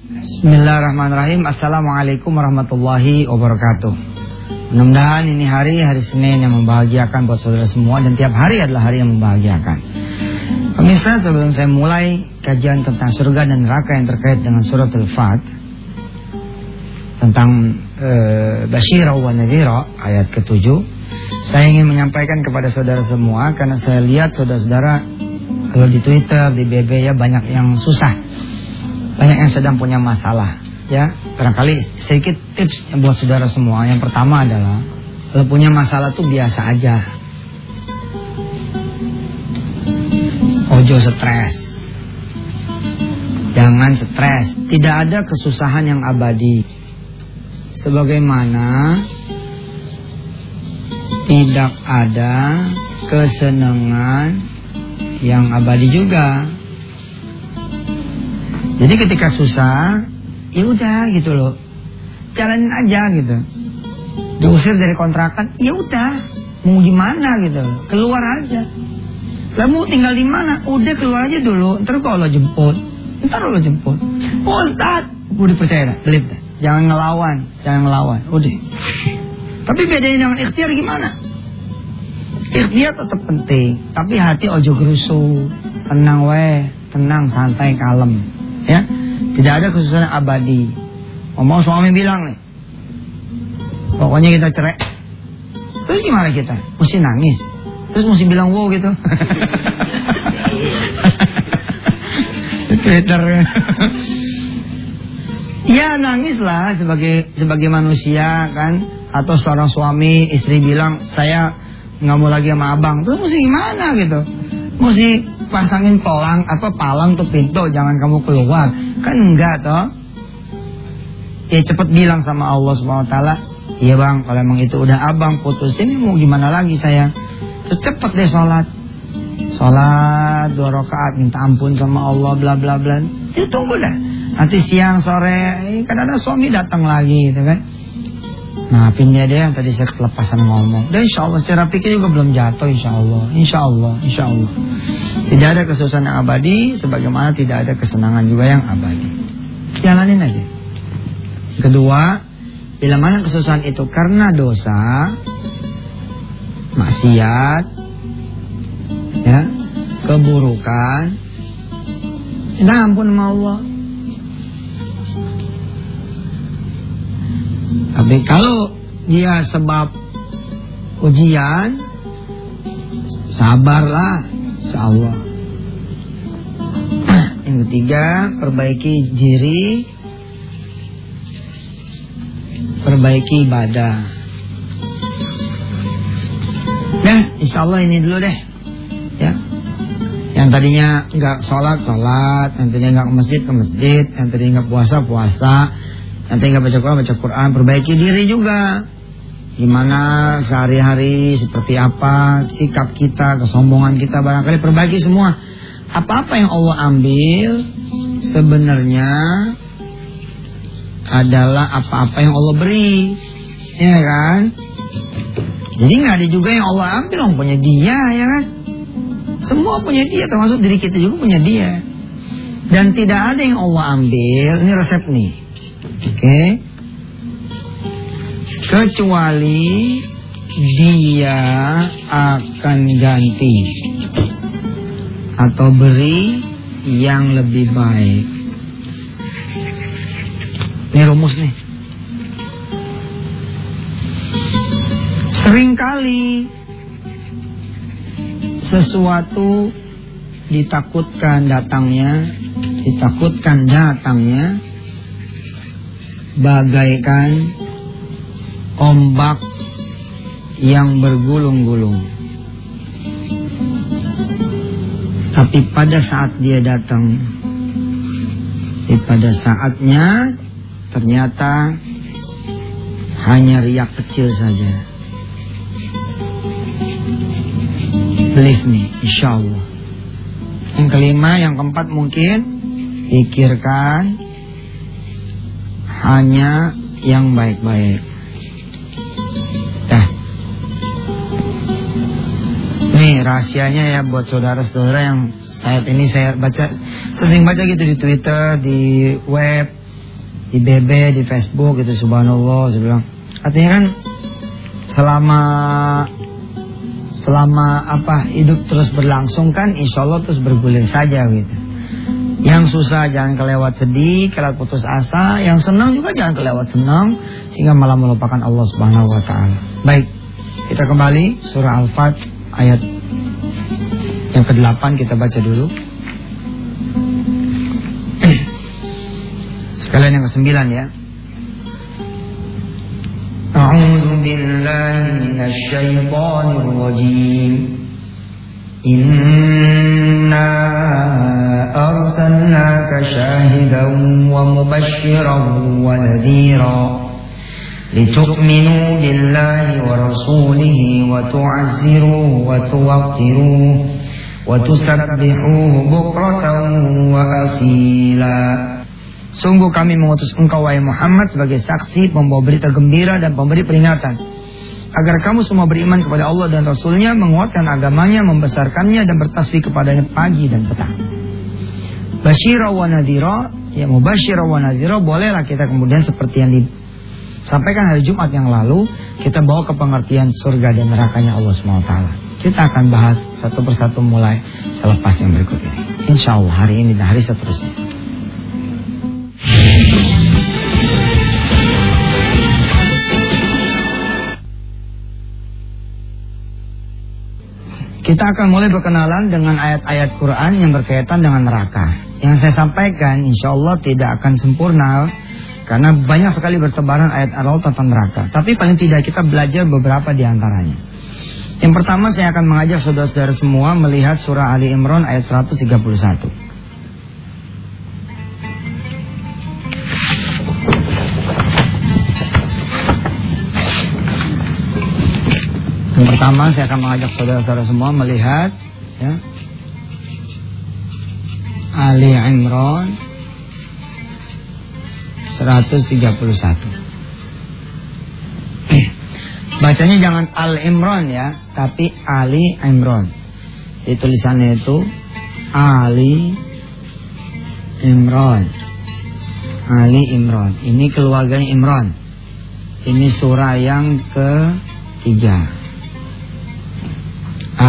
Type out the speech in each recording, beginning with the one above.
Bismillahirrahmanirrahim. Assalamualaikum warahmatullahi wabarakatuh. Mudah-mudahan ini hari hari Senin yang membahagiakan buat saudara semua dan tiap hari adalah hari yang membahagiakan. Pemirsa, sebelum saya mulai kajian tentang surga dan neraka yang terkait dengan surat Al-Fat tentang e, Bashira wa Nadhira ayat ketujuh, saya ingin menyampaikan kepada saudara semua karena saya lihat saudara-saudara kalau di Twitter, di BB ya banyak yang susah. Banyak yang sedang punya masalah. Ya, barangkali sedikit tips buat saudara semua. Yang pertama adalah kalau punya masalah tuh biasa aja. Ojo stres. Jangan stres. Tidak ada kesusahan yang abadi. Sebagaimana tidak ada kesenangan yang abadi juga. Jadi ketika susah, ya udah gitu loh. Jalanin aja gitu. Diusir dari kontrakan, ya udah. Mau gimana gitu. Keluar aja. Kamu tinggal di mana? Udah keluar aja dulu. Ntar kalau jemput. Ntar lo jemput. Oh, Ustaz. Udah percaya dah. Jangan ngelawan. Jangan ngelawan. Udah. Tapi bedain dengan ikhtiar gimana? Ikhtiar tetap penting, tapi hati ojo gerusu, tenang we, tenang, santai, kalem. Tidak ada kesusahan abadi. Ngomong suami bilang nih, pokoknya kita cerai. Terus gimana kita? Mesti nangis. Terus mesti bilang wow gitu. Twitter. ya nangis lah sebagai sebagai manusia kan atau seorang suami istri bilang saya nggak mau lagi sama abang tuh mesti gimana gitu mesti pasangin pelang apa palang tuh pintu jangan kamu keluar. Kan enggak toh. Ya cepet bilang sama Allah subhanahu wa taala iya bang kalau emang itu udah abang putusin mau gimana lagi saya cepet deh sholat. Sholat dua rakaat minta ampun sama Allah bla bla bla. Itu tunggu dah. Nanti siang sore eh, kadang-kadang suami datang lagi gitu kan Maafin ya dia yang tadi saya kelepasan ngomong. Dan insya Allah secara pikir juga belum jatuh insya Allah. Insya Allah, insya Allah. Tidak ada kesusahan yang abadi, sebagaimana tidak ada kesenangan juga yang abadi. Jalanin aja. Kedua, bila mana kesusahan itu karena dosa, maksiat, ya, keburukan, nah ampun sama Allah. Tapi kalau dia sebab ujian, sabarlah, insyaallah. Yang ketiga, perbaiki diri, perbaiki ibadah. Nah, insya Allah ini dulu deh, ya. Yang tadinya nggak sholat, sholat. Yang tadinya nggak ke masjid, ke masjid. Yang tadinya nggak puasa, puasa. Nanti nggak baca Quran, baca Quran, perbaiki diri juga. Gimana sehari-hari, seperti apa sikap kita, kesombongan kita, barangkali perbaiki semua. Apa-apa yang Allah ambil sebenarnya adalah apa-apa yang Allah beri, ya kan? Jadi nggak ada juga yang Allah ambil, orang punya dia, ya kan? Semua punya dia, termasuk diri kita juga punya dia. Dan tidak ada yang Allah ambil, ini resep nih. Oke. Okay. Kecuali dia akan ganti atau beri yang lebih baik. Ini rumus nih. Seringkali sesuatu ditakutkan datangnya, ditakutkan datangnya bagaikan ombak yang bergulung-gulung. Tapi pada saat dia datang, di pada saatnya ternyata hanya riak kecil saja. Believe me, insya Allah. Yang kelima, yang keempat mungkin pikirkan hanya yang baik-baik. Dah. Nih rahasianya ya buat saudara-saudara yang saat ini saya baca, sering baca gitu di Twitter, di web, di BB, di Facebook itu subhanallah saya bilang. Artinya kan selama selama apa hidup terus berlangsung kan insya Allah terus bergulir saja gitu. Yang susah jangan kelewat sedih, kelewat putus asa. Yang senang juga jangan kelewat senang. Sehingga malah melupakan Allah subhanahu wa ta'ala. Baik, kita kembali surah Al-Fat ayat yang ke-8 kita baca dulu. Sekalian yang ke-9 ya. A'udzu billahi minasyaitonir rajim. Inna arsalnaka syahidan wa mubasysyiran wa nadhira لتؤمنوا بالله ورسوله وتعزروه وتوقروه وتسبحوه بكرة وأصيلا Sungguh kami mengutus engkau wahai Muhammad sebagai saksi, pembawa berita gembira dan pemberi peringatan. Agar kamu semua beriman kepada Allah dan Rasulnya, menguatkan agamanya, membesarkannya dan bertasbih kepadanya pagi dan petang. Bashira wa nadhira, ya mubashira wa nadhira, bolehlah kita kemudian seperti yang disampaikan hari Jumat yang lalu, kita bawa ke pengertian surga dan nerakanya Allah SWT. Kita akan bahas satu persatu mulai selepas yang berikut ini. Insya Allah hari ini dan hari seterusnya. Kita akan mulai berkenalan dengan ayat-ayat Quran yang berkaitan dengan neraka. Yang saya sampaikan insya Allah tidak akan sempurna karena banyak sekali bertebaran ayat Allah tentang neraka. Tapi paling tidak kita belajar beberapa di antaranya. Yang pertama saya akan mengajak saudara-saudara semua melihat surah Ali Imran ayat 131. Yang pertama saya akan mengajak saudara-saudara semua melihat ya, Ali Imran 131. Bacanya jangan Al Imran ya, tapi Ali Imran. Di tulisannya itu Ali Imran. Ali Imran. Ini keluarganya Imran. Ini surah yang ketiga.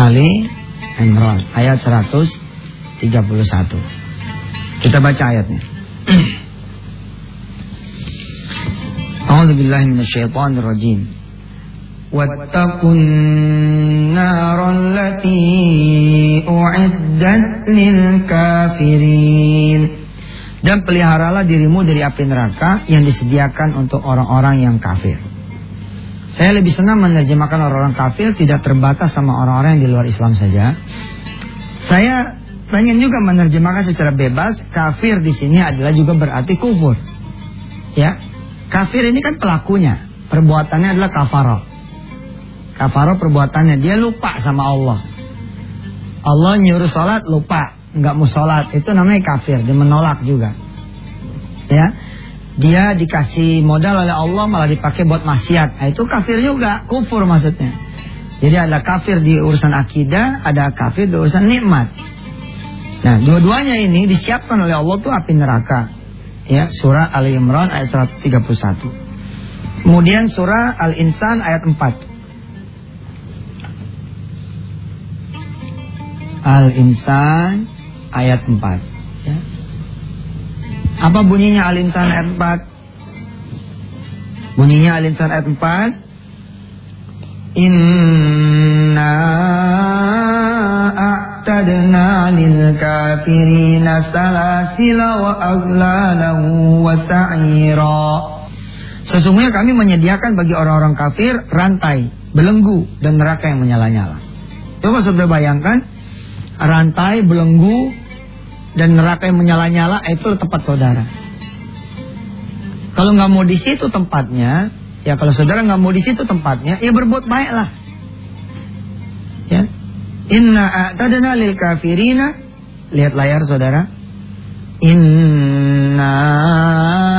Ali Imran ayat 131. Kita baca ayatnya. A'udzu billahi minasyaitonir rajim. Lati u'iddat lil kafirin. Dan peliharalah dirimu dari api neraka yang disediakan untuk orang-orang yang kafir. Saya lebih senang menerjemahkan orang-orang kafir tidak terbatas sama orang-orang yang di luar Islam saja. Saya pengen juga menerjemahkan secara bebas kafir di sini adalah juga berarti kufur. Ya. Kafir ini kan pelakunya. Perbuatannya adalah kafaro. Kafaro perbuatannya dia lupa sama Allah. Allah nyuruh sholat lupa, nggak mau sholat itu namanya kafir, dia menolak juga. Ya, dia dikasih modal oleh Allah malah dipakai buat maksiat. Nah, itu kafir juga, kufur maksudnya. Jadi ada kafir di urusan akidah, ada kafir di urusan nikmat. Nah, dua-duanya ini disiapkan oleh Allah tuh api neraka. Ya, surah Ali Imran ayat 131. Kemudian surah Al-Insan ayat 4. Al-Insan ayat 4. Apa bunyinya Al-Insan ayat 4? Bunyinya Al-Insan ayat 4. Inna a'tadna lil kafirina salasila wa aghlalan wa sa'ira. Sesungguhnya kami menyediakan bagi orang-orang kafir rantai, belenggu dan neraka yang menyala-nyala. Coba saudara bayangkan rantai, belenggu dan neraka yang menyala-nyala itu tempat saudara. Kalau nggak mau di situ tempatnya, ya kalau saudara nggak mau di situ tempatnya, ya berbuat baiklah. Ya. Inna a'tadna lil kafirina lihat layar saudara. Inna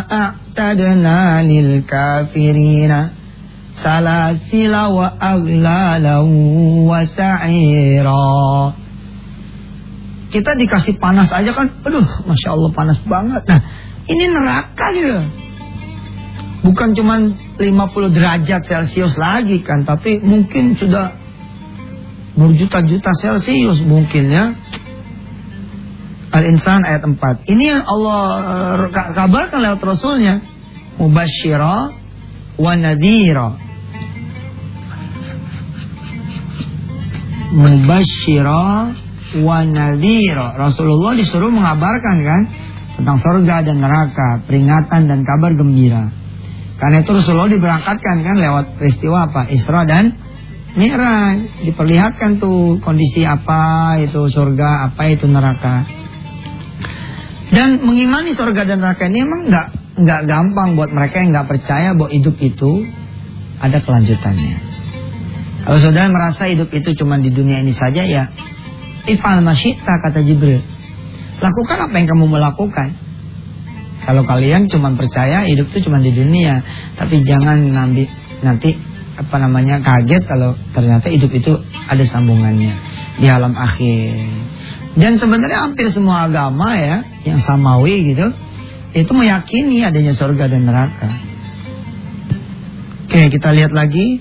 a'tadna lil kafirina salasila wa aglalan wa sa'ira. Kita dikasih panas aja kan, aduh, masya Allah panas banget. Nah, ini neraka gitu. bukan cuma 50 derajat Celcius lagi kan, tapi mungkin sudah berjuta-juta Celcius mungkin ya. Al-Insan ayat 4. Ini yang Allah uh, kabarkan lewat Rasulnya. Mubashira wa nadhira. Mubashira wa nadhira. Rasulullah disuruh mengabarkan kan tentang surga dan neraka, peringatan dan kabar gembira. Karena itu Rasulullah diberangkatkan kan lewat peristiwa apa? Isra dan Mi'raj. Diperlihatkan tuh kondisi apa itu surga, apa itu neraka. Dan mengimani surga dan neraka ini emang nggak nggak gampang buat mereka yang nggak percaya bahwa hidup itu ada kelanjutannya. Kalau saudara merasa hidup itu cuma di dunia ini saja ya, ifal masyita kata Jibril. Lakukan apa yang kamu melakukan. Kalau kalian cuma percaya hidup itu cuma di dunia, tapi jangan nanti nanti apa namanya kaget kalau ternyata hidup itu ada sambungannya di alam akhir. Dan sebenarnya hampir semua agama ya yang samawi gitu itu meyakini adanya surga dan neraka. Oke, kita lihat lagi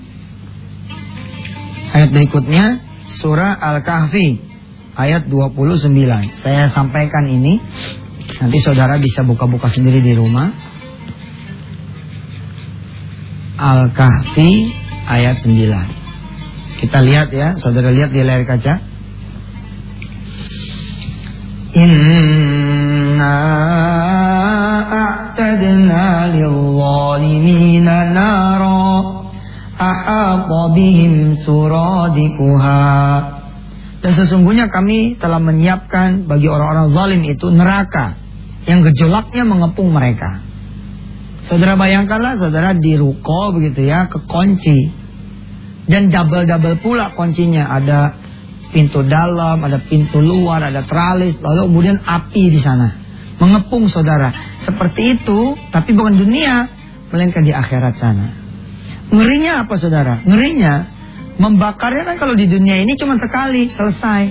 ayat berikutnya surah Al-Kahfi ayat 29. Saya sampaikan ini, nanti saudara bisa buka-buka sendiri di rumah. Al-Kahfi ayat 9. Kita lihat ya, saudara lihat di layar kaca. Inna a'tadna lil-zalimina nara ahata bihim suradikuha dan sesungguhnya kami telah menyiapkan bagi orang-orang zalim itu neraka yang gejolaknya mengepung mereka. Saudara bayangkanlah saudara di ruko begitu ya, kekunci. Dan double-double pula kuncinya. Ada pintu dalam, ada pintu luar, ada teralis, lalu kemudian api di sana. Mengepung saudara. Seperti itu, tapi bukan dunia, melainkan di akhirat sana. Ngerinya apa saudara? Ngerinya, membakarnya kan kalau di dunia ini cuma sekali, selesai.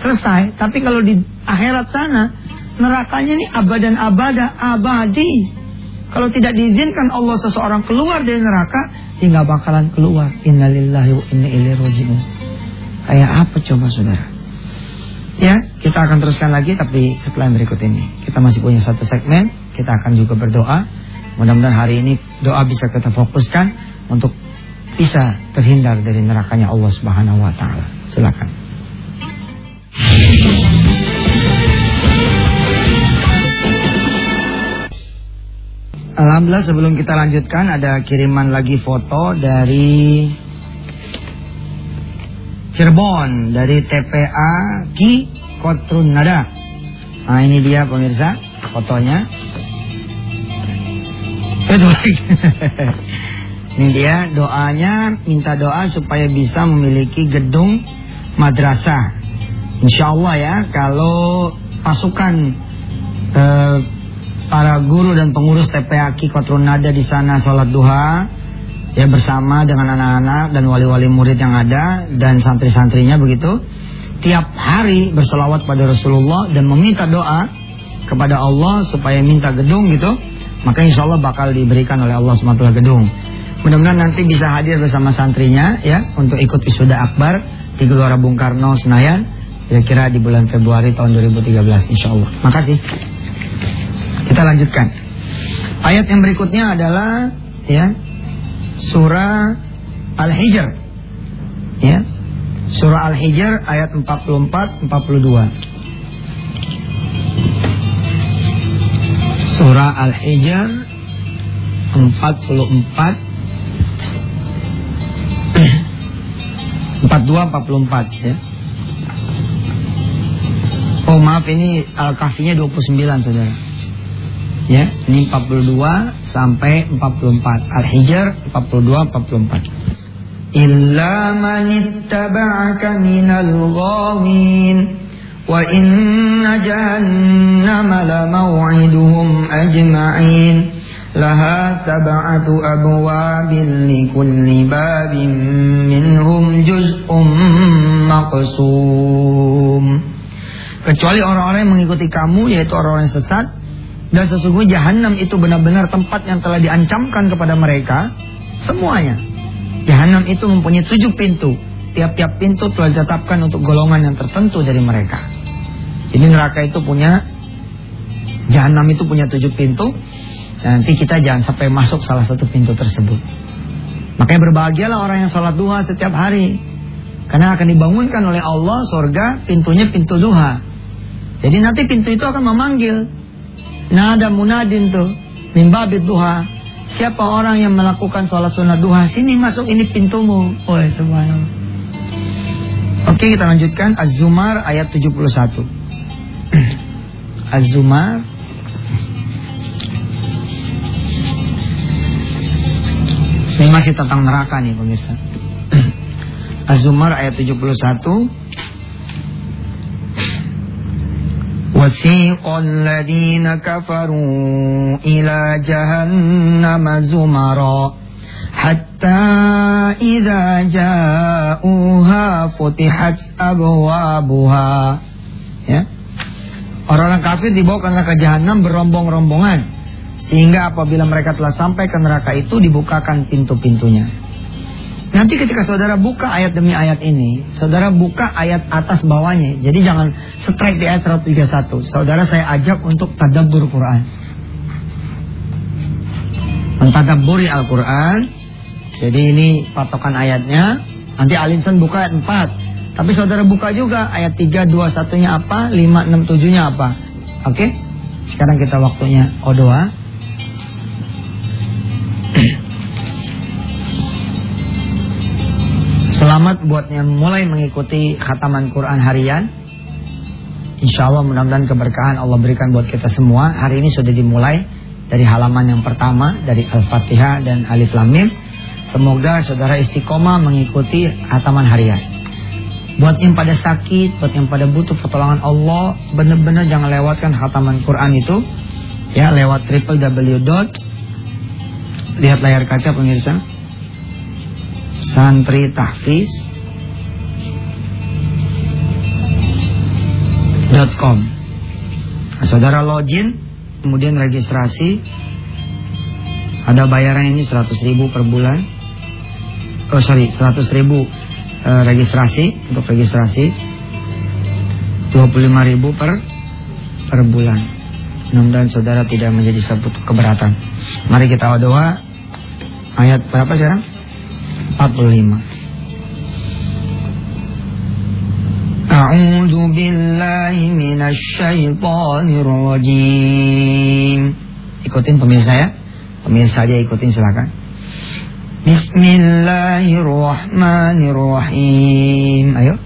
Selesai. Tapi kalau di akhirat sana, nerakanya ini abadan abada, abadi. Kalau tidak diizinkan Allah seseorang keluar dari neraka, dia nggak bakalan keluar. Innalillahi wa inna ilaihi. Kayak apa coba saudara? Ya, kita akan teruskan lagi tapi setelah yang berikut ini. Kita masih punya satu segmen, kita akan juga berdoa. Mudah-mudahan hari ini doa bisa kita fokuskan untuk bisa terhindar dari nerakanya Allah Subhanahu wa taala. Silakan. Alhamdulillah sebelum kita lanjutkan ada kiriman lagi foto dari Cirebon dari TPA Ki Kotrun Nada. Nah ini dia pemirsa fotonya. ini dia doanya minta doa supaya bisa memiliki gedung madrasah. Insya Allah ya kalau pasukan eh, para guru dan pengurus TPA Kotrun Nada di sana sholat duha ya bersama dengan anak-anak dan wali-wali murid yang ada dan santri-santrinya begitu tiap hari berselawat pada Rasulullah dan meminta doa kepada Allah supaya minta gedung gitu maka insya Allah bakal diberikan oleh Allah SWT gedung mudah-mudahan nanti bisa hadir bersama santrinya ya untuk ikut wisuda akbar di Gelora Bung Karno Senayan kira-kira di bulan Februari tahun 2013 insya Allah makasih kita lanjutkan ayat yang berikutnya adalah ya surah Al-Hijr. Ya. Surah Al-Hijr ayat 44 42. Surah Al-Hijr 44 42 44 ya. Oh maaf ini Al-Kahfinya 29 Saudara. Ya, ini 42 sampai 44. Al-Hijr 42 44. Illa man ittaba'aka minal ghawin wa inna jahannama lamaw'iduhum ajma'in. Laha sab'atu abwabin likulli babin minhum juz'un maqsum. Kecuali orang-orang yang mengikuti kamu yaitu orang-orang sesat Dan sesungguhnya jahanam itu benar-benar tempat yang telah diancamkan kepada mereka semuanya. Jahanam itu mempunyai tujuh pintu. Tiap-tiap pintu telah ditetapkan untuk golongan yang tertentu dari mereka. Jadi neraka itu punya jahanam itu punya tujuh pintu. Nanti kita jangan sampai masuk salah satu pintu tersebut. Makanya berbahagialah orang yang sholat duha setiap hari. Karena akan dibangunkan oleh Allah surga pintunya pintu duha. Jadi nanti pintu itu akan memanggil. Nah ada munadin tuh. Mimbabit duha. Siapa orang yang melakukan sholat sunnah duha. Sini masuk ini pintumu. Oh subhanallah. Oke kita lanjutkan. Az-Zumar ayat 71. Az-Zumar Ini masih tentang neraka nih pemirsa. Az-Zumar ayat 71. وسيق الذين كفروا إلى جهنم زمرا حتى إذا جاءوها فتحت أبوابها ya orang-orang kafir dibawa ke neraka jahanam berombong-rombongan sehingga apabila mereka telah sampai ke neraka itu dibukakan pintu-pintunya. Nanti ketika saudara buka ayat demi ayat ini, saudara buka ayat atas bawahnya. Jadi jangan strike di ayat 131. Saudara saya ajak untuk tadabbur Quran. Mentadabburi Al-Quran. Jadi ini patokan ayatnya. Nanti Alinson buka ayat 4. Tapi saudara buka juga ayat 3, 2, 1-nya apa, 5, 6, 7-nya apa. Oke? Sekarang kita waktunya O2. Selamat buat yang mulai mengikuti khataman Quran harian. Insya Allah mudah-mudahan keberkahan Allah berikan buat kita semua. Hari ini sudah dimulai dari halaman yang pertama dari Al-Fatihah dan Alif Lam Mim. Semoga saudara istiqomah mengikuti khataman harian. Buat yang pada sakit, buat yang pada butuh pertolongan Allah, benar-benar jangan lewatkan khataman Quran itu. Ya, lewat www. Lihat layar kaca pemirsa santri tahfiz .com. Nah, Saudara login Kemudian registrasi. Ada bayaran ini 100 ribu per bulan. Oh sorry 100 ribu uh, registrasi Untuk registrasi. 25 ribu per Per bulan. Mudah-mudahan saudara tidak menjadi sebut keberatan. Mari kita doa Ayat berapa sekarang? 45 أعوذ بالله من الشيطان الرجيم Ikutin pemirsa ya Pemirsa dia ikutin silakan Bismillahirrahmanirrahim Ayo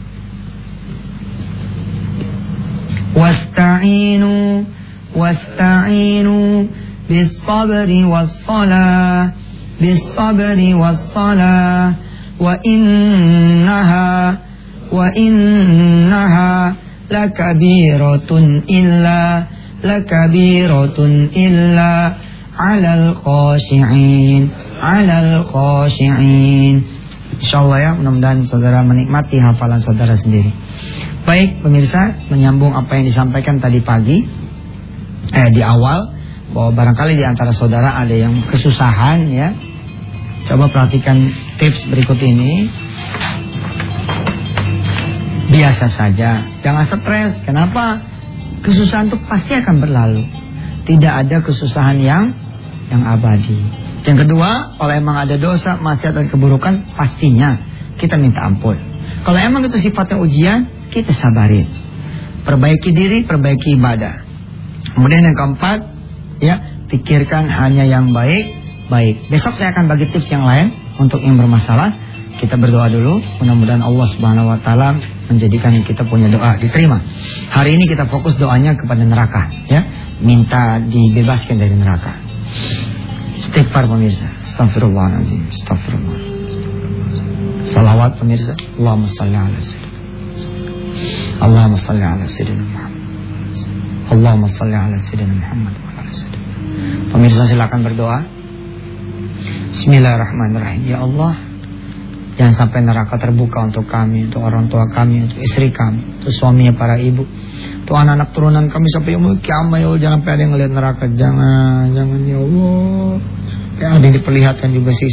Wasta'inu Wasta'inu Bis-sabri was-salah بالصبر والصلاة وإنها وإنها لكبيرة إلا لكبيرة إلا على الخاشعين على الخاشعين Insyaallah ya mudah-mudahan saudara menikmati hafalan saudara sendiri Baik pemirsa menyambung apa yang disampaikan tadi pagi eh, Di awal bahwa barangkali di antara saudara ada yang kesusahan ya Coba perhatikan tips berikut ini. Biasa saja, jangan stres. Kenapa? Kesusahan itu pasti akan berlalu. Tidak ada kesusahan yang yang abadi. Yang kedua, kalau emang ada dosa, maksiat dan keburukan, pastinya kita minta ampun. Kalau emang itu sifatnya ujian, kita sabarin. Perbaiki diri, perbaiki ibadah. Kemudian yang keempat, ya, pikirkan hanya yang baik, Baik, besok saya akan bagi tips yang lain untuk yang bermasalah. Kita berdoa dulu, mudah-mudahan Allah Subhanahu wa taala menjadikan kita punya doa diterima. Hari ini kita fokus doanya kepada neraka, ya. Minta dibebaskan dari neraka. Istighfar pemirsa. Astagfirullahaladzim. Astagfirullah. Salawat pemirsa. Allahumma salli ala sayyidina. Allahumma salli ala sayyidina Muhammad. Allahumma salli ala sayyidina Muhammad Pemirsa silakan berdoa. Bismillahirrahmanirrahim. Ya Allah, Jangan sampai neraka terbuka untuk kami, untuk orang tua kami, untuk istri kami, untuk suaminya para ibu, untuk anak-anak turunan kami sampai umur kiamat ya. Jangan sampai ada yang ngeliat neraka. Jangan, jangan ya Allah. Yang ada yang diperlihatkan juga sih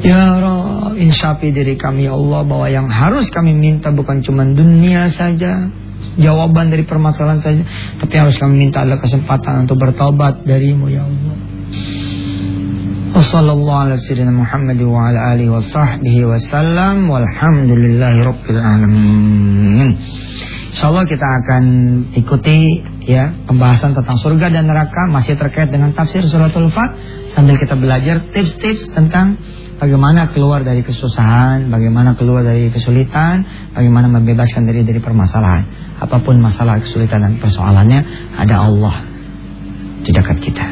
Ya Allah, insyafi diri kami ya Allah bahwa yang harus kami minta bukan cuma dunia saja, jawaban dari permasalahan saja, tapi harus kami minta adalah kesempatan untuk bertobat darimu ya Allah. Wassallallahu ala sayyidina Muhammad wa ala alihi wa sahbihi wasallam walhamdulillahi rabbil alamin. Insyaallah kita akan ikuti ya pembahasan tentang surga dan neraka masih terkait dengan tafsir suratul Fat sambil kita belajar tips-tips tentang bagaimana keluar dari kesusahan, bagaimana keluar dari kesulitan, bagaimana membebaskan diri dari permasalahan. Apa pun masalah kesulitan dan persoalannya, ada Allah di dekat kita.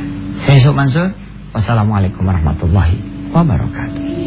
Saya Yusuf Mansur. Wassalamualaikum warahmatullahi wabarakatuh.